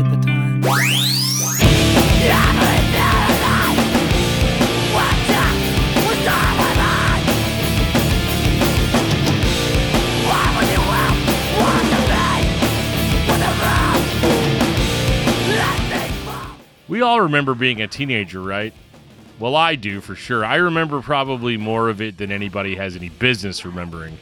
at the time. We all remember being a teenager, right? Well, I do for sure. I remember probably more of it than anybody has any business remembering.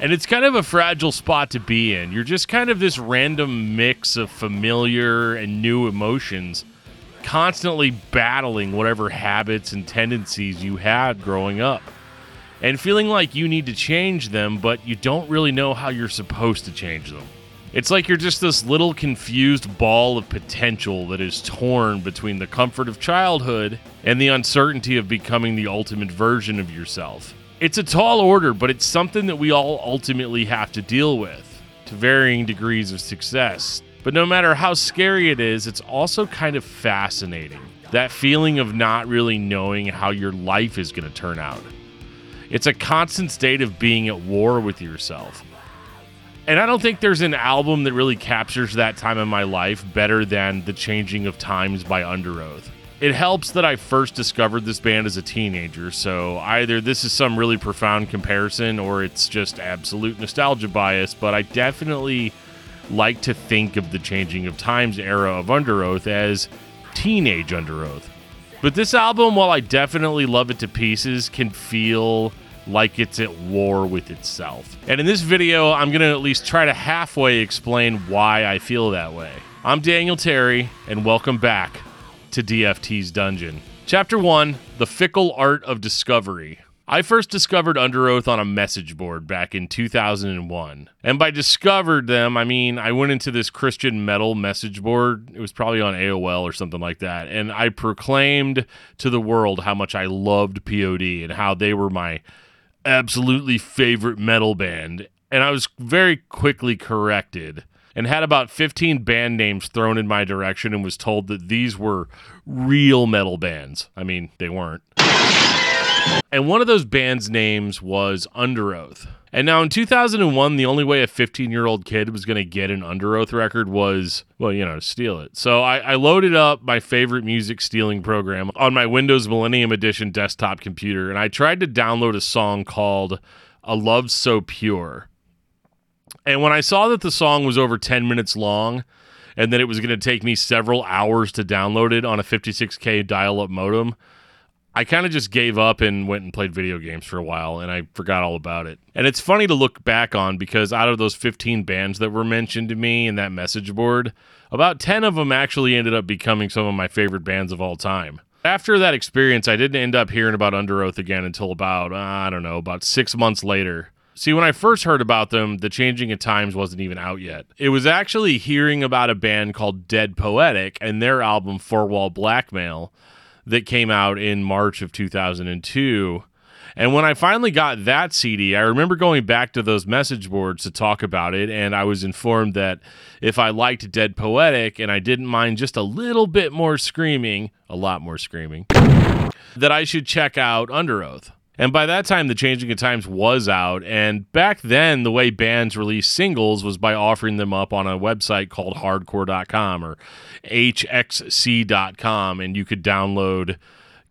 And it's kind of a fragile spot to be in. You're just kind of this random mix of familiar and new emotions, constantly battling whatever habits and tendencies you had growing up. And feeling like you need to change them, but you don't really know how you're supposed to change them. It's like you're just this little confused ball of potential that is torn between the comfort of childhood and the uncertainty of becoming the ultimate version of yourself. It's a tall order, but it's something that we all ultimately have to deal with to varying degrees of success. But no matter how scary it is, it's also kind of fascinating. That feeling of not really knowing how your life is going to turn out. It's a constant state of being at war with yourself. And I don't think there's an album that really captures that time in my life better than The Changing of Times by Underoath. It helps that I first discovered this band as a teenager, so either this is some really profound comparison or it's just absolute nostalgia bias, but I definitely like to think of the Changing of Times era of Underoath as teenage Underoath. But this album, while I definitely love it to pieces, can feel like it's at war with itself. And in this video, I'm going to at least try to halfway explain why I feel that way. I'm Daniel Terry, and welcome back to DFT's Dungeon. Chapter 1 The Fickle Art of Discovery. I first discovered Underoath on a message board back in 2001. And by discovered them, I mean I went into this Christian metal message board. It was probably on AOL or something like that. And I proclaimed to the world how much I loved POD and how they were my absolutely favorite metal band, and I was very quickly corrected and had about 15 band names thrown in my direction and was told that these were real metal bands. I mean, they weren't. And one of those bands' names was Underoath. And now in 2001, the only way a 15 year old kid was going to get an Underoath record was, well, you know, steal it. So I, I, loaded up my favorite music stealing program on my Windows Millennium Edition desktop computer, and I tried to download a song called A Love So Pure. And when I saw that the song was over 10 minutes long, and that it was going to take me several hours to download it on a 56K dial up modem, I kind of just gave up and went and played video games for a while and I forgot all about it. And it's funny to look back on because out of those 15 bands that were mentioned to me in that message board, about 10 of them actually ended up becoming some of my favorite bands of all time. After that experience, I didn't end up hearing about Underoath again until about, uh, I don't know, about six months later. See, when I first heard about them, The Changing of Times wasn't even out yet. It was actually hearing about a band called Dead Poetic and their album Four Wall Blackmail that came out in March of 2002. And when I finally got that CD, I remember going back to those message boards to talk about it. And I was informed that if I liked Dead Poetic and I didn't mind just a little bit more screaming, a lot more screaming, that I should check out Underoath. And by that time, The Changing of Times was out. And back then, the way bands released singles was by offering them up on a website called hardcore.com or hxc.com. And you could download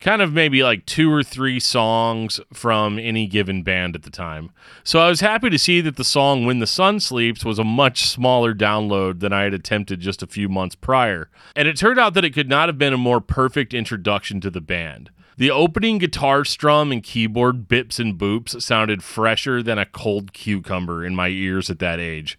kind of maybe like two or three songs from any given band at the time. So I was happy to see that the song When the Sun Sleeps was a much smaller download than I had attempted just a few months prior. And it turned out that it could not have been a more perfect introduction to the band. The opening guitar strum and keyboard bips and boops sounded fresher than a cold cucumber in my ears at that age.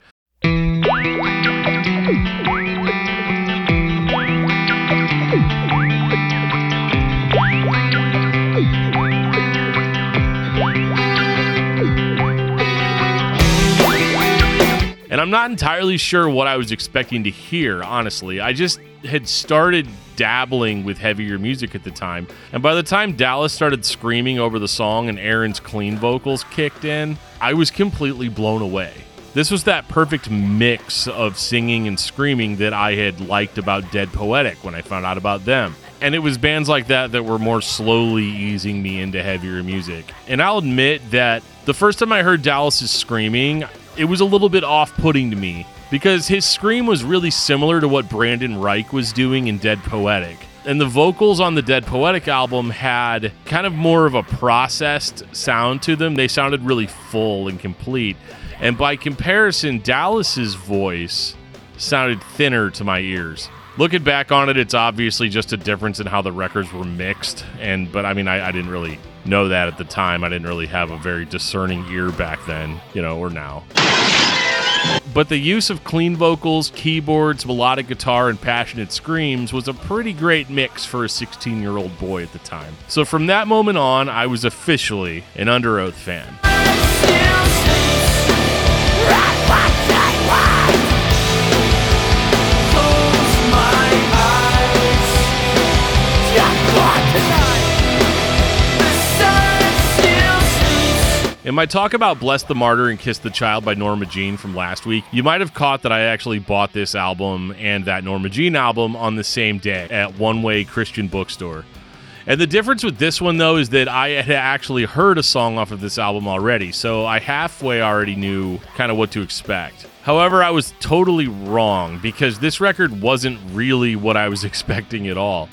And I'm not entirely sure what I was expecting to hear, honestly. I just had started dabbling with heavier music at the time. And by the time Dallas started screaming over the song and Aaron's clean vocals kicked in, I was completely blown away. This was that perfect mix of singing and screaming that I had liked about Dead Poetic when I found out about them. And it was bands like that that were more slowly easing me into heavier music. And I'll admit that the first time I heard Dallas's screaming, it was a little bit off putting to me because his scream was really similar to what Brandon Rike was doing in Dead Poetic. And the vocals on the Dead Poetic album had kind of more of a processed sound to them. They sounded really full and complete. And by comparison, Dallas's voice sounded thinner to my ears. Looking back on it, it's obviously just a difference in how the records were mixed. And but I mean, I, I didn't really know that at the time. I didn't really have a very discerning ear back then, you know, or now. But the use of clean vocals, keyboards, melodic guitar, and passionate screams was a pretty great mix for a 16 year old boy at the time. So from that moment on, I was officially an Underoath fan. In my talk about Bless the Martyr and Kiss the Child by Norma Jean from last week, you might have caught that I actually bought this album and that Norma Jean album on the same day at One Way Christian Bookstore. And the difference with this one, though, is that I had actually heard a song off of this album already, so I halfway already knew kind of what to expect. However, I was totally wrong because this record wasn't really what I was expecting at all.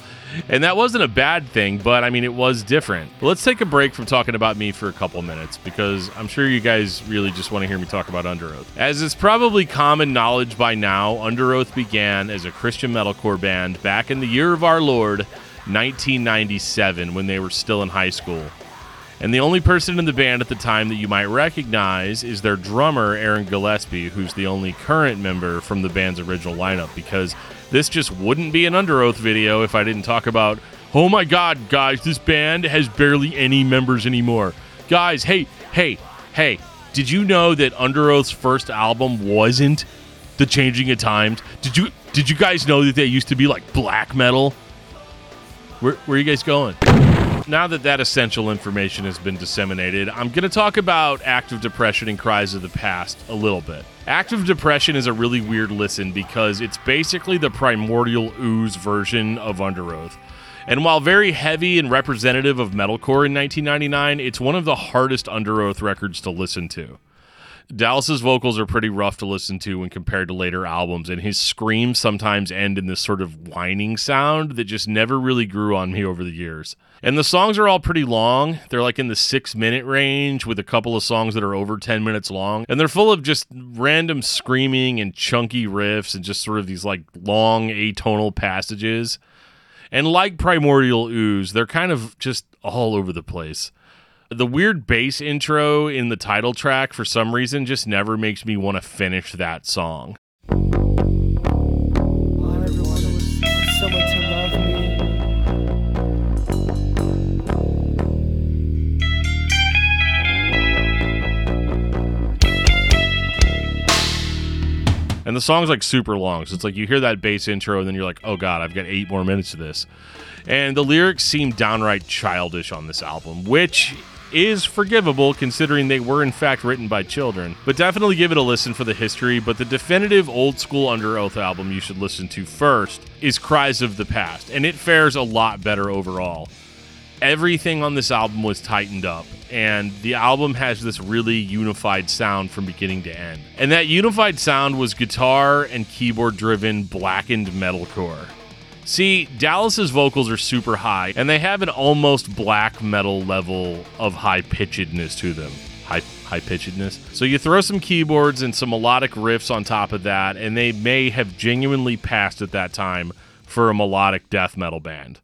And that wasn't a bad thing, but I mean, it was different. But let's take a break from talking about me for a couple minutes because I'm sure you guys really just want to hear me talk about Underoath. As is probably common knowledge by now, Underoath began as a Christian metalcore band back in the year of our Lord, 1997, when they were still in high school. And the only person in the band at the time that you might recognize is their drummer, Aaron Gillespie, who's the only current member from the band's original lineup, because this just wouldn't be an Underoath video if I didn't talk about, oh my god, guys, this band has barely any members anymore. Guys, hey, hey, hey, did you know that Underoath's first album wasn't The Changing of Times? Did you did you guys know that they used to be like black metal? Where, where are you guys going? Now that that essential information has been disseminated, I'm going to talk about active depression and cries of the past a little bit. Active depression is a really weird listen because it's basically the primordial ooze version of Underoath. And while very heavy and representative of metalcore in 1999, it's one of the hardest Underoath records to listen to. Dallas's vocals are pretty rough to listen to when compared to later albums, and his screams sometimes end in this sort of whining sound that just never really grew on me over the years. And the songs are all pretty long. They're like in the six minute range with a couple of songs that are over 10 minutes long. And they're full of just random screaming and chunky riffs and just sort of these like long atonal passages. And like Primordial Ooze, they're kind of just all over the place the weird bass intro in the title track for some reason just never makes me want to finish that song. And the song's like super long. So it's like you hear that bass intro and then you're like, oh God, I've got eight more minutes of this. And the lyrics seem downright childish on this album, which is forgivable considering they were in fact written by children. But definitely give it a listen for the history. But the definitive old school Underoath album you should listen to first is Cries of the Past, and it fares a lot better overall. Everything on this album was tightened up, and the album has this really unified sound from beginning to end. And that unified sound was guitar and keyboard driven blackened metalcore. See, Dallas's vocals are super high, and they have an almost black metal level of high pitchedness to them. High high pitchedness. So you throw some keyboards and some melodic riffs on top of that, and they may have genuinely passed at that time for a melodic death metal band.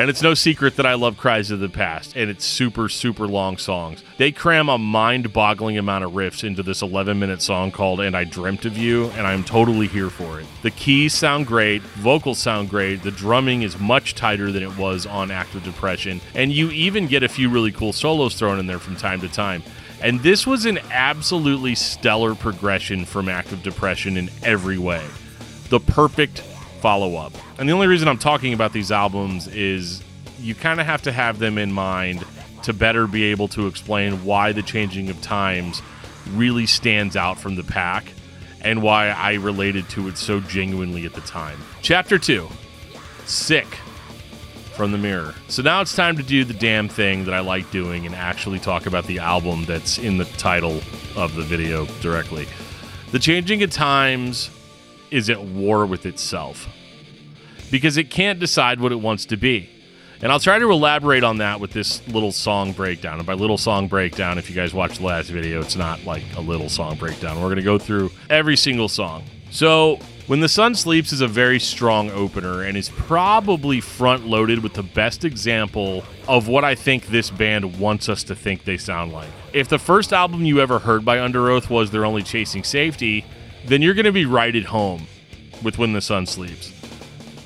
And it's no secret that I love Cries of the Past, and it's super, super long songs. They cram a mind boggling amount of riffs into this 11 minute song called And I Dreamt of You, and I'm totally here for it. The keys sound great, vocals sound great, the drumming is much tighter than it was on Active Depression, and you even get a few really cool solos thrown in there from time to time. And this was an absolutely stellar progression from Active Depression in every way. The perfect follow up. And the only reason I'm talking about these albums is you kind of have to have them in mind to better be able to explain why the changing of times really stands out from the pack and why I related to it so genuinely at the time. Chapter 2 Sick from the Mirror. So now it's time to do the damn thing that I like doing and actually talk about the album that's in the title of the video directly. The Changing of Times is at war with itself because it can't decide what it wants to be. And I'll try to elaborate on that with this little song breakdown. And by little song breakdown, if you guys watched the last video, it's not like a little song breakdown. We're going to go through every single song. So, When the Sun Sleeps is a very strong opener and is probably front loaded with the best example of what I think this band wants us to think they sound like. If the first album you ever heard by Underoath was They're Only Chasing Safety, then you're going to be right at home with When the Sun Sleeps.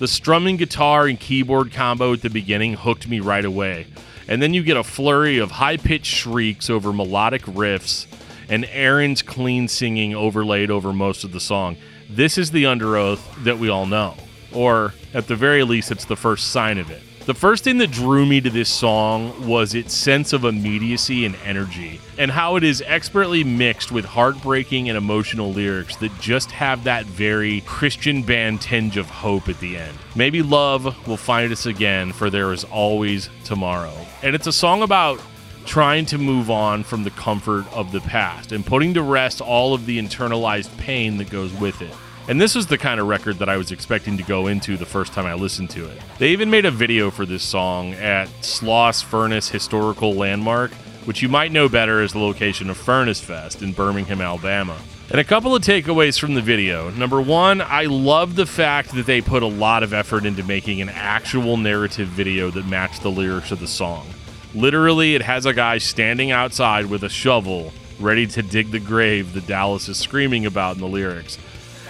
The strumming guitar and keyboard combo at the beginning hooked me right away. And then you get a flurry of high pitched shrieks over melodic riffs and Aaron's clean singing overlaid over most of the song. This is the Underoath that we all know. Or, at the very least, it's the first sign of it. The first thing that drew me to this song was its sense of immediacy and energy, and how it is expertly mixed with heartbreaking and emotional lyrics that just have that very Christian band tinge of hope at the end. Maybe love will find us again, for there is always tomorrow. And it's a song about trying to move on from the comfort of the past and putting to rest all of the internalized pain that goes with it. And this was the kind of record that I was expecting to go into the first time I listened to it. They even made a video for this song at Sloss Furnace Historical Landmark, which you might know better as the location of Furnace Fest in Birmingham, Alabama. And a couple of takeaways from the video. Number one, I love the fact that they put a lot of effort into making an actual narrative video that matched the lyrics of the song. Literally, it has a guy standing outside with a shovel, ready to dig the grave that Dallas is screaming about in the lyrics.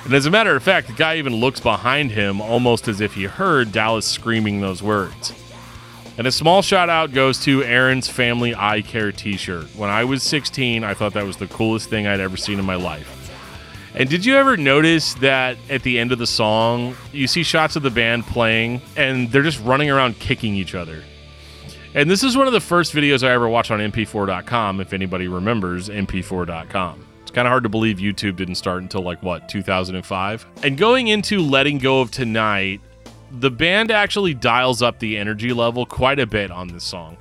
And as a matter of fact, the guy even looks behind him almost as if he heard Dallas screaming those words. And a small shout out goes to Aaron's Family Eye Care t shirt. When I was 16, I thought that was the coolest thing I'd ever seen in my life. And did you ever notice that at the end of the song, you see shots of the band playing and they're just running around kicking each other? And this is one of the first videos I ever watched on MP4.com, if anybody remembers MP4.com kind of hard to believe YouTube didn't start until like what 2005. And going into Letting Go of Tonight, the band actually dials up the energy level quite a bit on this song.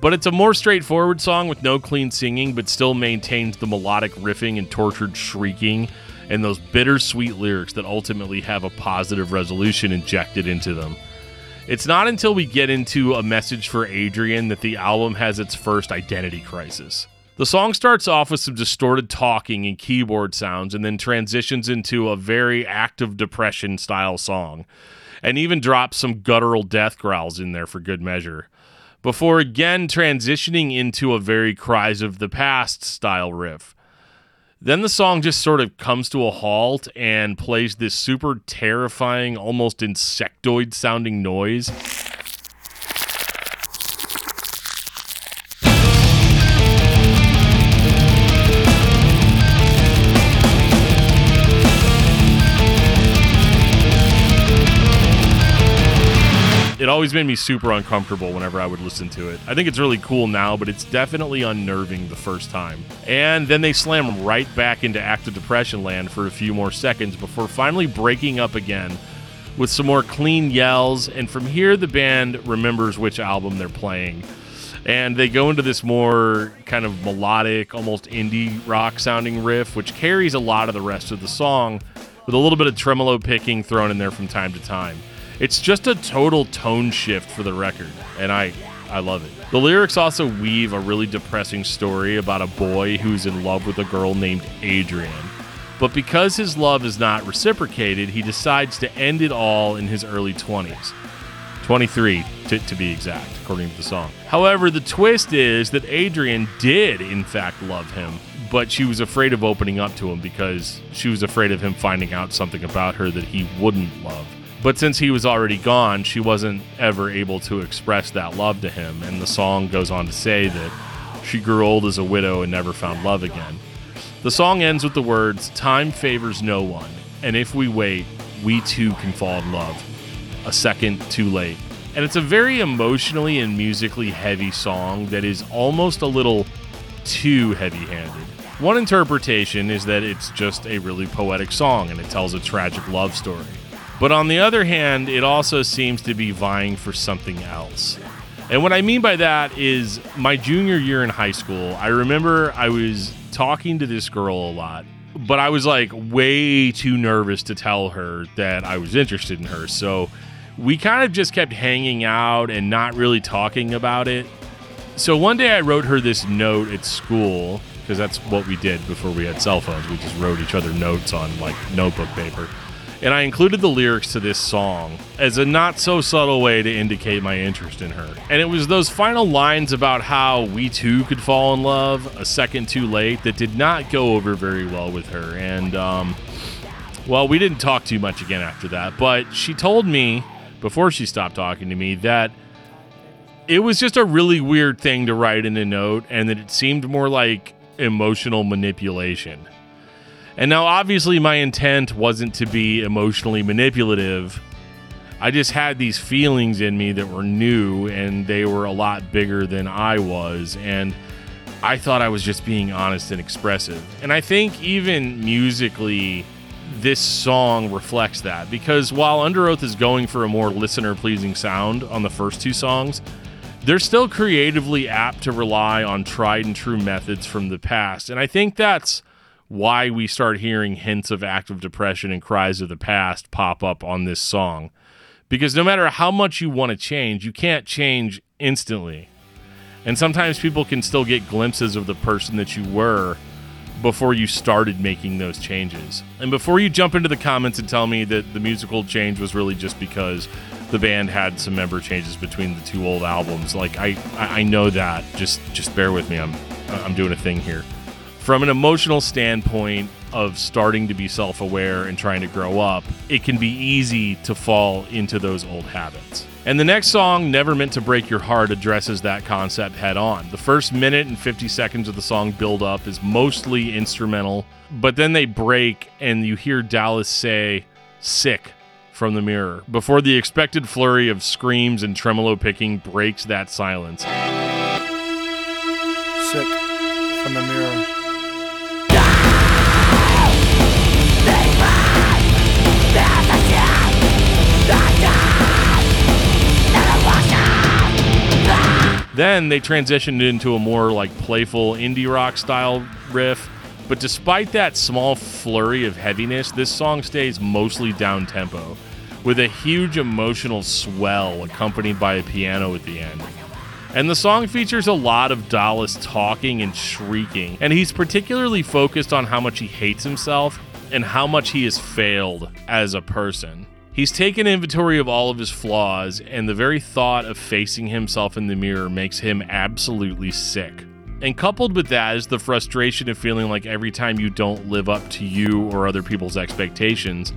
But it's a more straightforward song with no clean singing, but still maintains the melodic riffing and tortured shrieking and those bittersweet lyrics that ultimately have a positive resolution injected into them. It's not until we get into a message for Adrian that the album has its first identity crisis. The song starts off with some distorted talking and keyboard sounds and then transitions into a very active depression style song, and even drops some guttural death growls in there for good measure, before again transitioning into a very cries of the past style riff. Then the song just sort of comes to a halt and plays this super terrifying, almost insectoid sounding noise it always made me super uncomfortable whenever I would listen to it. I think it's really cool now, but it's definitely unnerving the first time. And then they slam right back into active depression land for a few more seconds before finally breaking up again with some more clean yells. And from here, the band remembers which album they're playing. And they go into this more kind of melodic, almost indie rock sounding riff, which carries a lot of the rest of the song with a little bit of tremolo picking thrown in there from time to time. It's just a total tone shift for the record, and I I love it. The lyrics also weave a really depressing story about a boy who's in love with a girl named Adrian. But because his love is not reciprocated, he decides to end it all in his early 20s. 23 to, to, be exact, according to the song. However, the twist is that Adrian did, in fact, love him, but she was afraid of opening up to him because she was afraid of him finding out something about her that he wouldn't love. But since he was already gone, she wasn't ever able to express that love to him. And the song goes on to say that she grew old as a widow and never found love again. The song ends with the words Time favors no one, and if we wait, we too can fall in love. A second too late. And it's a very emotionally and musically heavy song that is almost a little too heavy handed. One interpretation is that it's just a really poetic song and it tells a tragic love story. But on the other hand, it also seems to be vying for something else. And what I mean by that is my junior year in high school, I remember I was talking to this girl a lot, but I was like way too nervous to tell her that I was interested in her. So we kind of just kept hanging out and not really talking about it. So one day I wrote her this note at school because that's what we did before we had cell phones. We just wrote each other notes on like notebook paper. And I included the lyrics to this song as a not so subtle way to indicate my interest in her. And it was those final lines about how we too could fall in love a second too late that did not go over very well with her. And, um, well, we didn't talk too much again after that. But she told me before she stopped talking to me that it was just a really weird thing to write in a note and that it seemed more like emotional manipulation. And now, obviously, my intent wasn't to be emotionally manipulative. I just had these feelings in me that were new and they were a lot bigger than I was. And I thought I was just being honest and expressive. And I think even musically, this song reflects that because while Underoath is going for a more listener pleasing sound on the first two songs, they're still creatively apt to rely on tried and true methods from the past. And I think that's why we start hearing hints of active depression and cries of the past pop up on this song. Because no matter how much you want to change, you can't change instantly. And sometimes people can still get glimpses of the person that you were before you started making those changes. And before you jump into the comments and tell me that the musical change was really just because the band had some member changes between the two old albums. Like I, I know that. Just just bear with me. I'm I'm doing a thing here. From an emotional standpoint of starting to be self-aware and trying to grow up, it can be easy to fall into those old habits. And the next song, Never Meant to Break Your Heart, addresses that concept head on. The first minute and 50 seconds of the song build up is mostly instrumental, but then they break and you hear Dallas say, sick from the mirror before the expected flurry of screams and tremolo picking breaks that silence. Sick from the mirror. Then they transitioned into a more like playful indie rock style riff. But despite that small flurry of heaviness, this song stays mostly down tempo with a huge emotional swell accompanied by a piano at the end. And the song features a lot of Dallas talking and shrieking, and he's particularly focused on how much he hates himself and how much he has failed as a person. He's taken inventory of all of his flaws, and the very thought of facing himself in the mirror makes him absolutely sick. And coupled with that is the frustration of feeling like every time you don't live up to you or other people's expectations,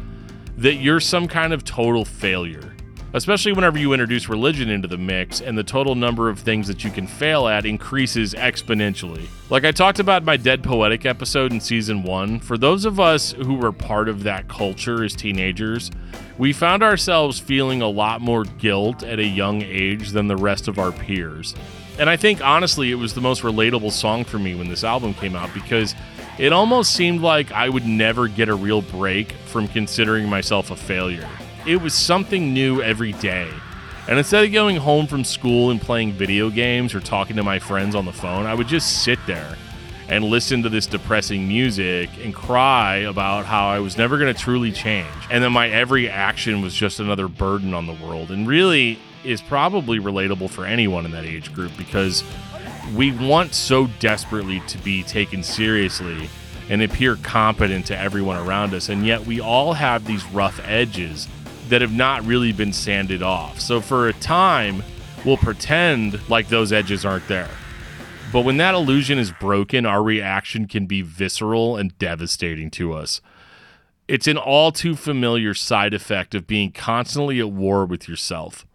that you're some kind of total failure. Especially whenever you introduce religion into the mix and the total number of things that you can fail at increases exponentially. Like I talked about my Dead Poetic episode in season one, for those of us who were part of that culture as teenagers, we found ourselves feeling a lot more guilt at a young age than the rest of our peers. And I think honestly, it was the most relatable song for me when this album came out because it almost seemed like I would never get a real break from considering myself a failure. It was something new every day. And instead of going home from school and playing video games or talking to my friends on the phone, I would just sit there and listen to this depressing music and cry about how I was never going to truly change. And then my every action was just another burden on the world. And really is probably relatable for anyone in that age group because we want so desperately to be taken seriously and appear competent to everyone around us. And yet we all have these rough edges that have not really been sanded off. So for a time, we'll pretend like those edges aren't there. But when that illusion is broken, our reaction can be visceral and devastating to us. It's an all too familiar side effect of being constantly at war with yourself.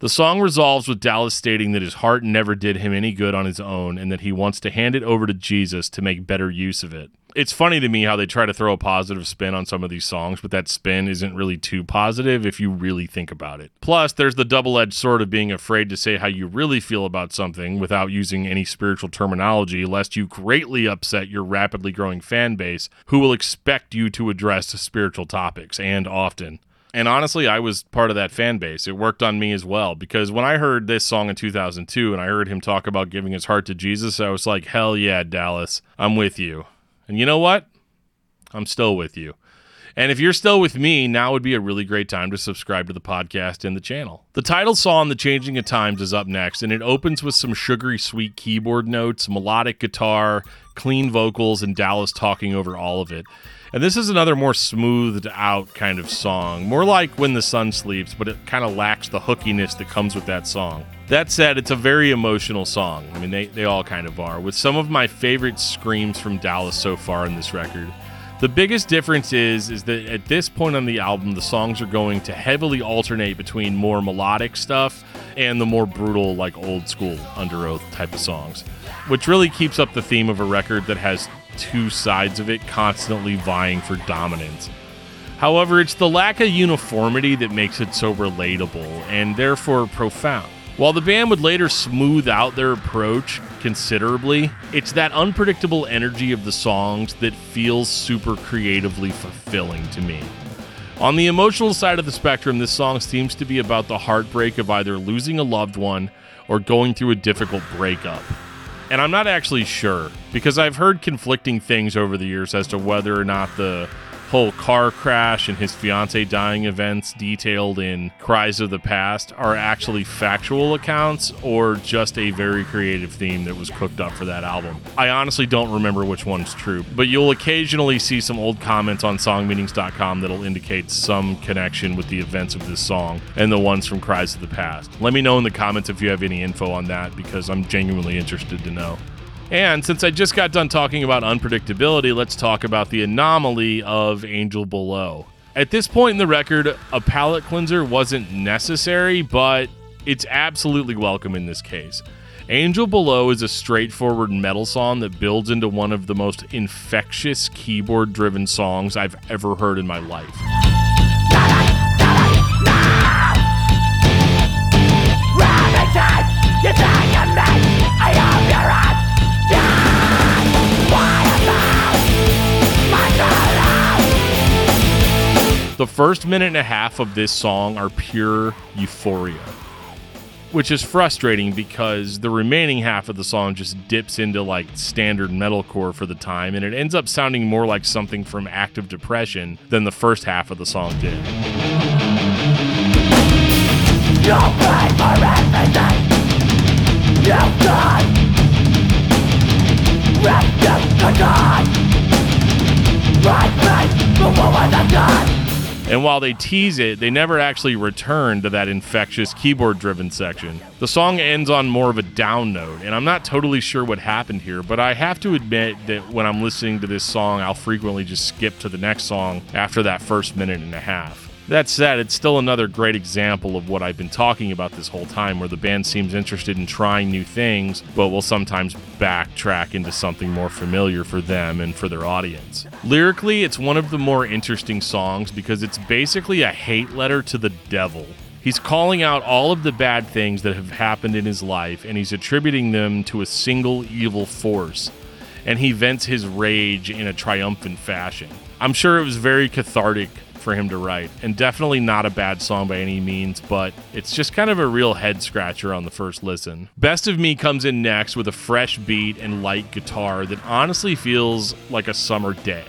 The song resolves with Dallas stating that his heart never did him any good on his own and that he wants to hand it over to Jesus to make better use of it. It's funny to me how they try to throw a positive spin on some of these songs, but that spin isn't really too positive if you really think about it. Plus, there's the double edged sword of being afraid to say how you really feel about something without using any spiritual terminology, lest you greatly upset your rapidly growing fan base who will expect you to address spiritual topics, and often. And honestly, I was part of that fan base. It worked on me as well because when I heard this song in 2002 and I heard him talk about giving his heart to Jesus, I was like, hell yeah, Dallas, I'm with you. And you know what? I'm still with you. And if you're still with me, now would be a really great time to subscribe to the podcast and the channel. The title song, The Changing of Times, is up next, and it opens with some sugary sweet keyboard notes, melodic guitar, clean vocals, and Dallas talking over all of it. And this is another more smoothed out kind of song, more like When the Sun Sleeps, but it kind of lacks the hookiness that comes with that song. That said, it's a very emotional song. I mean, they, they all kind of are, with some of my favorite screams from Dallas so far in this record. The biggest difference is is that at this point on the album, the songs are going to heavily alternate between more melodic stuff and the more brutal, like old school Underoath type of songs, which really keeps up the theme of a record that has two sides of it constantly vying for dominance. However, it's the lack of uniformity that makes it so relatable and therefore profound. While the band would later smooth out their approach considerably, it's that unpredictable energy of the songs that feels super creatively fulfilling to me. On the emotional side of the spectrum, this song seems to be about the heartbreak of either losing a loved one or going through a difficult breakup. And I'm not actually sure because I've heard conflicting things over the years as to whether or not the whole car crash and his fiance dying events detailed in Cries of the Past are actually factual accounts or just a very creative theme that was cooked up for that album. I honestly don't remember which one's true, but you'll occasionally see some old comments on songmeanings.com that'll indicate some connection with the events of this song and the ones from Cries of the Past. Let me know in the comments if you have any info on that because I'm genuinely interested to know. And since I just got done talking about unpredictability, let's talk about the anomaly of Angel Below. At this point in the record, a palate cleanser wasn't necessary, but it's absolutely welcome in this case. Angel Below is a straightforward metal song that builds into one of the most infectious keyboard driven songs I've ever heard in my life. The first minute and a half of this song are pure euphoria, which is frustrating because the remaining half of the song just dips into like standard metalcore for the time, and it ends up sounding more like something from Active Depression than the first half of the song did. Everything you've done. And while they tease it, they never actually return to that infectious keyboard driven section. The song ends on more of a down note, and I'm not totally sure what happened here, but I have to admit that when I'm listening to this song, I'll frequently just skip to the next song after that first minute and a half. That said, it's still another great example of what I've been talking about this whole time, where the band seems interested in trying new things, but will sometimes backtrack into something more familiar for them and for their audience. Lyrically, it's one of the more interesting songs because it's basically a hate letter to the devil. He's calling out all of the bad things that have happened in his life and he's attributing them to a single evil force. And he vents his rage in a triumphant fashion. I'm sure it was very cathartic for him to write. And definitely not a bad song by any means, but it's just kind of a real head scratcher on the first listen. Best of Me comes in next with a fresh beat and light guitar that honestly feels like a summer day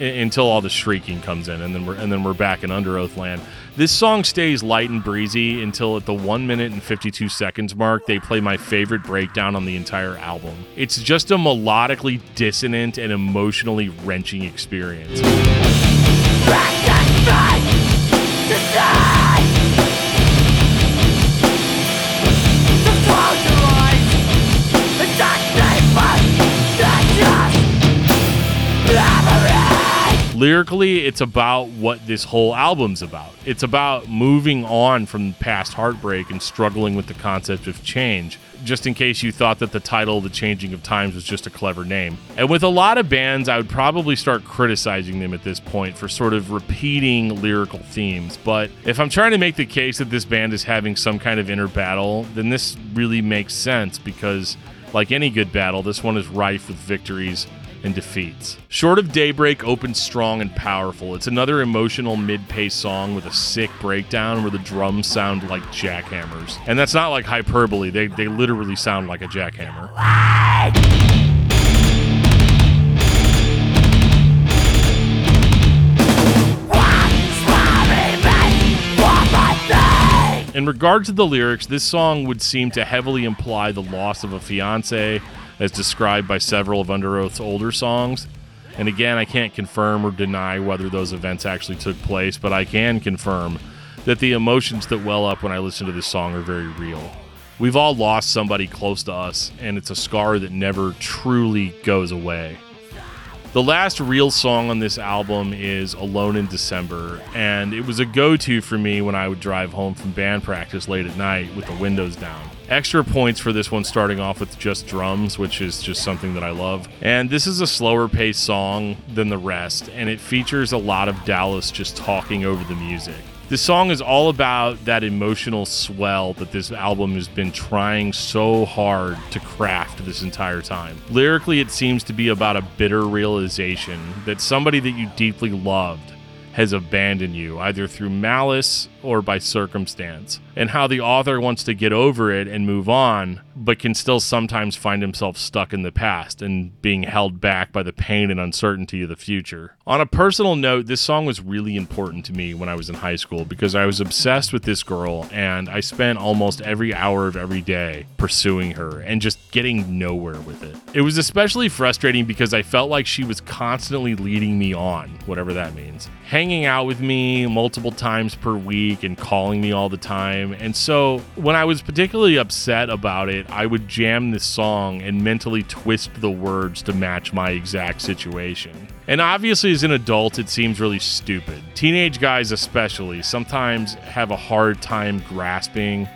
until all the shrieking comes in and then we're and then we're back in Underoath land. This song stays light and breezy until at the 1 minute and 52 seconds mark they play my favorite breakdown on the entire album. It's just a melodically dissonant and emotionally wrenching experience fight to die Lyrically, it's about what this whole album's about. It's about moving on from past heartbreak and struggling with the concept of change. Just in case you thought that the title, The Changing of Times, was just a clever name. And with a lot of bands, I would probably start criticizing them at this point for sort of repeating lyrical themes. But if I'm trying to make the case that this band is having some kind of inner battle, then this really makes sense because, like any good battle, this one is rife with victories and defeats. Short of Daybreak opens strong and powerful. It's another emotional mid pace song with a sick breakdown where the drums sound like jackhammers. And that's not like hyperbole, they, they literally sound like a jackhammer. In regard to the lyrics, this song would seem to heavily imply the loss of a fiance, as described by several of Underoath's older songs. And again, I can't confirm or deny whether those events actually took place, but I can confirm that the emotions that well up when I listen to this song are very real. We've all lost somebody close to us, and it's a scar that never truly goes away. The last real song on this album is Alone in December, and it was a go to for me when I would drive home from band practice late at night with the windows down. Extra points for this one starting off with just drums, which is just something that I love. And this is a slower paced song than the rest, and it features a lot of Dallas just talking over the music. This song is all about that emotional swell that this album has been trying so hard to craft this entire time. Lyrically, it seems to be about a bitter realization that somebody that you deeply loved has abandoned you, either through malice or by circumstance, and how the author wants to get over it and move on, but can still sometimes find himself stuck in the past and being held back by the pain and uncertainty of the future. On a personal note, this song was really important to me when I was in high school because I was obsessed with this girl and I spent almost every hour of every day pursuing her and just getting nowhere with it. It was especially frustrating because I felt like she was constantly leading me on, whatever that means, hanging out with me multiple times per week and calling me all the time. And so when I was particularly upset about it, I would jam this song and mentally twist the words to match my exact situation. And obviously, as an adult, it seems really stupid. Teenage guys, especially, sometimes have a hard time grasping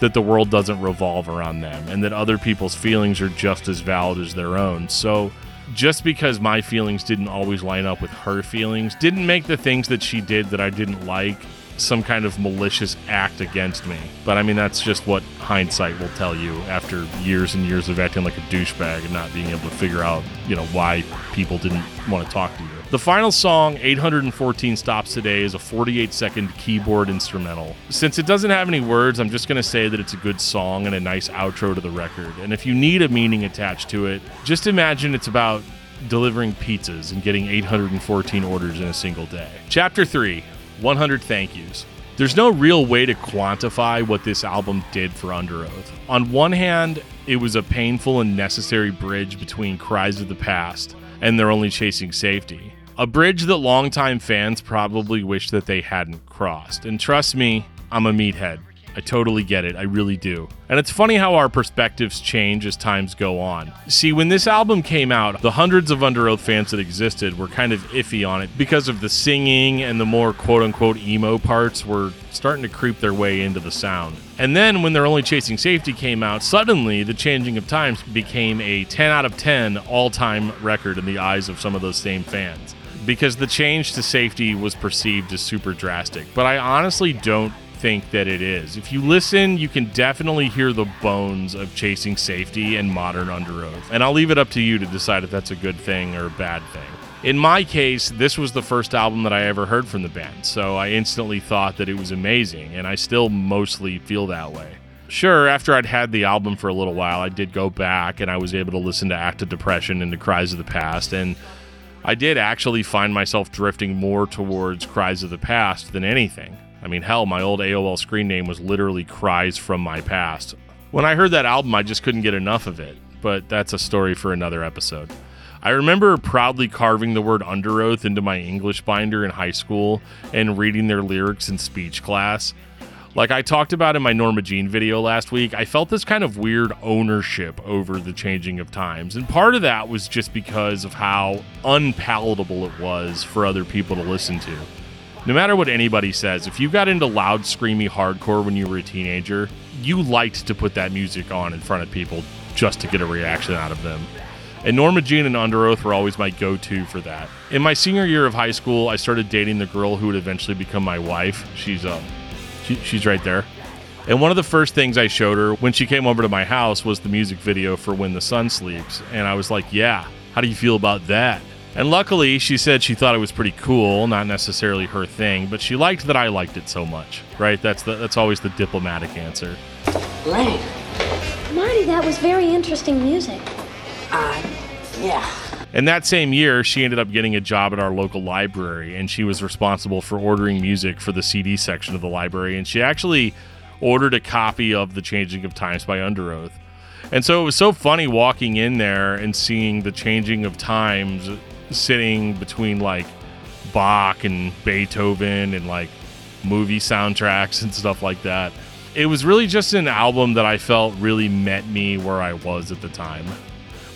that the world doesn't revolve around them and that other people's feelings are just as valid as their own. So, just because my feelings didn't always line up with her feelings didn't make the things that she did that I didn't like some kind of malicious act against me. But I mean, that's just what hindsight will tell you after years and years of acting like a douchebag and not being able to figure out, you know, why people didn't want to talk to you. The final song, 814 Stops Today, is a 48 second keyboard instrumental. Since it doesn't have any words, I'm just going to say that it's a good song and a nice outro to the record. And if you need a meaning attached to it, just imagine it's about delivering pizzas and getting 814 orders in a single day. Chapter 3 100 thank yous. There's no real way to quantify what this album did for Underoath. On one hand, it was a painful and necessary bridge between Cries of the Past and They're Only Chasing Safety. A bridge that longtime fans probably wish that they hadn't crossed. And trust me, I'm a meathead. I totally get it. I really do. And it's funny how our perspectives change as times go on. See, when this album came out, the hundreds of Underoath fans that existed were kind of iffy on it because of the singing and the more quote unquote emo parts were starting to creep their way into the sound. And then when They're Only Chasing Safety came out, suddenly The Changing of Times became a 10 out of 10 all time record in the eyes of some of those same fans because the change to safety was perceived as super drastic. But I honestly don't think that it is. If you listen, you can definitely hear the bones of chasing safety and modern Underoath. And I'll leave it up to you to decide if that's a good thing or a bad thing. In my case, this was the first album that I ever heard from the band, so I instantly thought that it was amazing, and I still mostly feel that way. Sure, after I'd had the album for a little while, I did go back and I was able to listen to Active Depression and to Cries of the Past, and I did actually find myself drifting more towards Cries of the Past than anything. I mean, hell, my old AOL screen name was literally Cries from My Past. When I heard that album, I just couldn't get enough of it, but that's a story for another episode. I remember proudly carving the word Underoath into my English binder in high school and reading their lyrics in speech class. Like I talked about in my Norma Jean video last week, I felt this kind of weird ownership over the changing of times. And part of that was just because of how unpalatable it was for other people to listen to. No matter what anybody says, if you got into loud, screamy hardcore when you were a teenager, you liked to put that music on in front of people just to get a reaction out of them. And Norma Jean and Underoath were always my go to for that. In my senior year of high school, I started dating the girl who would eventually become my wife. She's uh, she, she's right there. And one of the first things I showed her when she came over to my house was the music video for When the Sun Sleeps. And I was like, yeah, how do you feel about that? And luckily, she said she thought it was pretty cool, not necessarily her thing, but she liked that I liked it so much, right? That's the, that's always the diplomatic answer. Lane. Marty, that was very interesting music. Uh, yeah. And that same year, she ended up getting a job at our local library, and she was responsible for ordering music for the CD section of the library. And she actually ordered a copy of The Changing of Times by Underoath. And so it was so funny walking in there and seeing the changing of times sitting between like Bach and Beethoven and like movie soundtracks and stuff like that. It was really just an album that I felt really met me where I was at the time.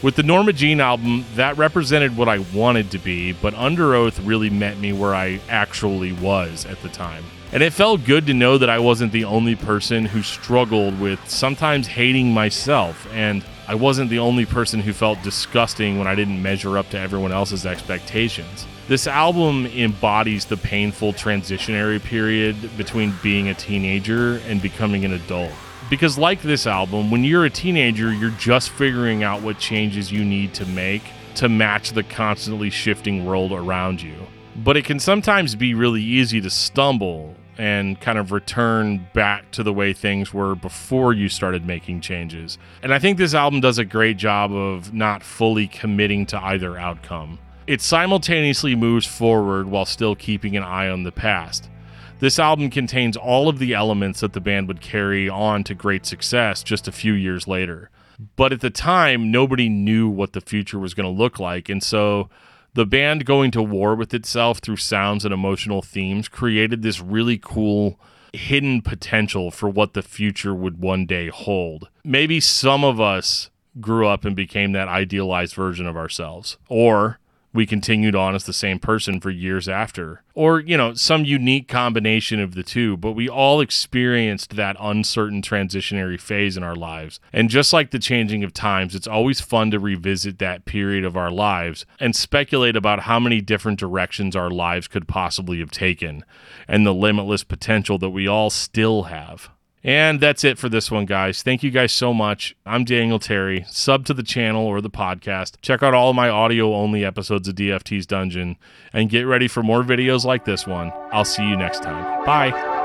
With the Norma Jean album, that represented what I wanted to be, but Underoath really met me where I actually was at the time. And it felt good to know that I wasn't the only person who struggled with sometimes hating myself, and I wasn't the only person who felt disgusting when I didn't measure up to everyone else's expectations. This album embodies the painful transitionary period between being a teenager and becoming an adult. Because, like this album, when you're a teenager, you're just figuring out what changes you need to make to match the constantly shifting world around you. But it can sometimes be really easy to stumble and kind of return back to the way things were before you started making changes. And I think this album does a great job of not fully committing to either outcome. It simultaneously moves forward while still keeping an eye on the past. This album contains all of the elements that the band would carry on to great success just a few years later. But at the time, nobody knew what the future was going to look like. And so the band going to war with itself through sounds and emotional themes created this really cool hidden potential for what the future would one day hold. Maybe some of us grew up and became that idealized version of ourselves. Or we continued on as the same person for years after. Or, you know, some unique combination of the two, but we all experienced that uncertain transitionary phase in our lives. And just like the changing of times, it's always fun to revisit that period of our lives and speculate about how many different directions our lives could possibly have taken and the limitless potential that we all still have. And that's it for this one, guys. Thank you guys so much. I'm Daniel Terry. Sub to the channel or the podcast. Check out all my audio only episodes of DFT's Dungeon and get ready for more videos like this one. I'll see you next time. Bye.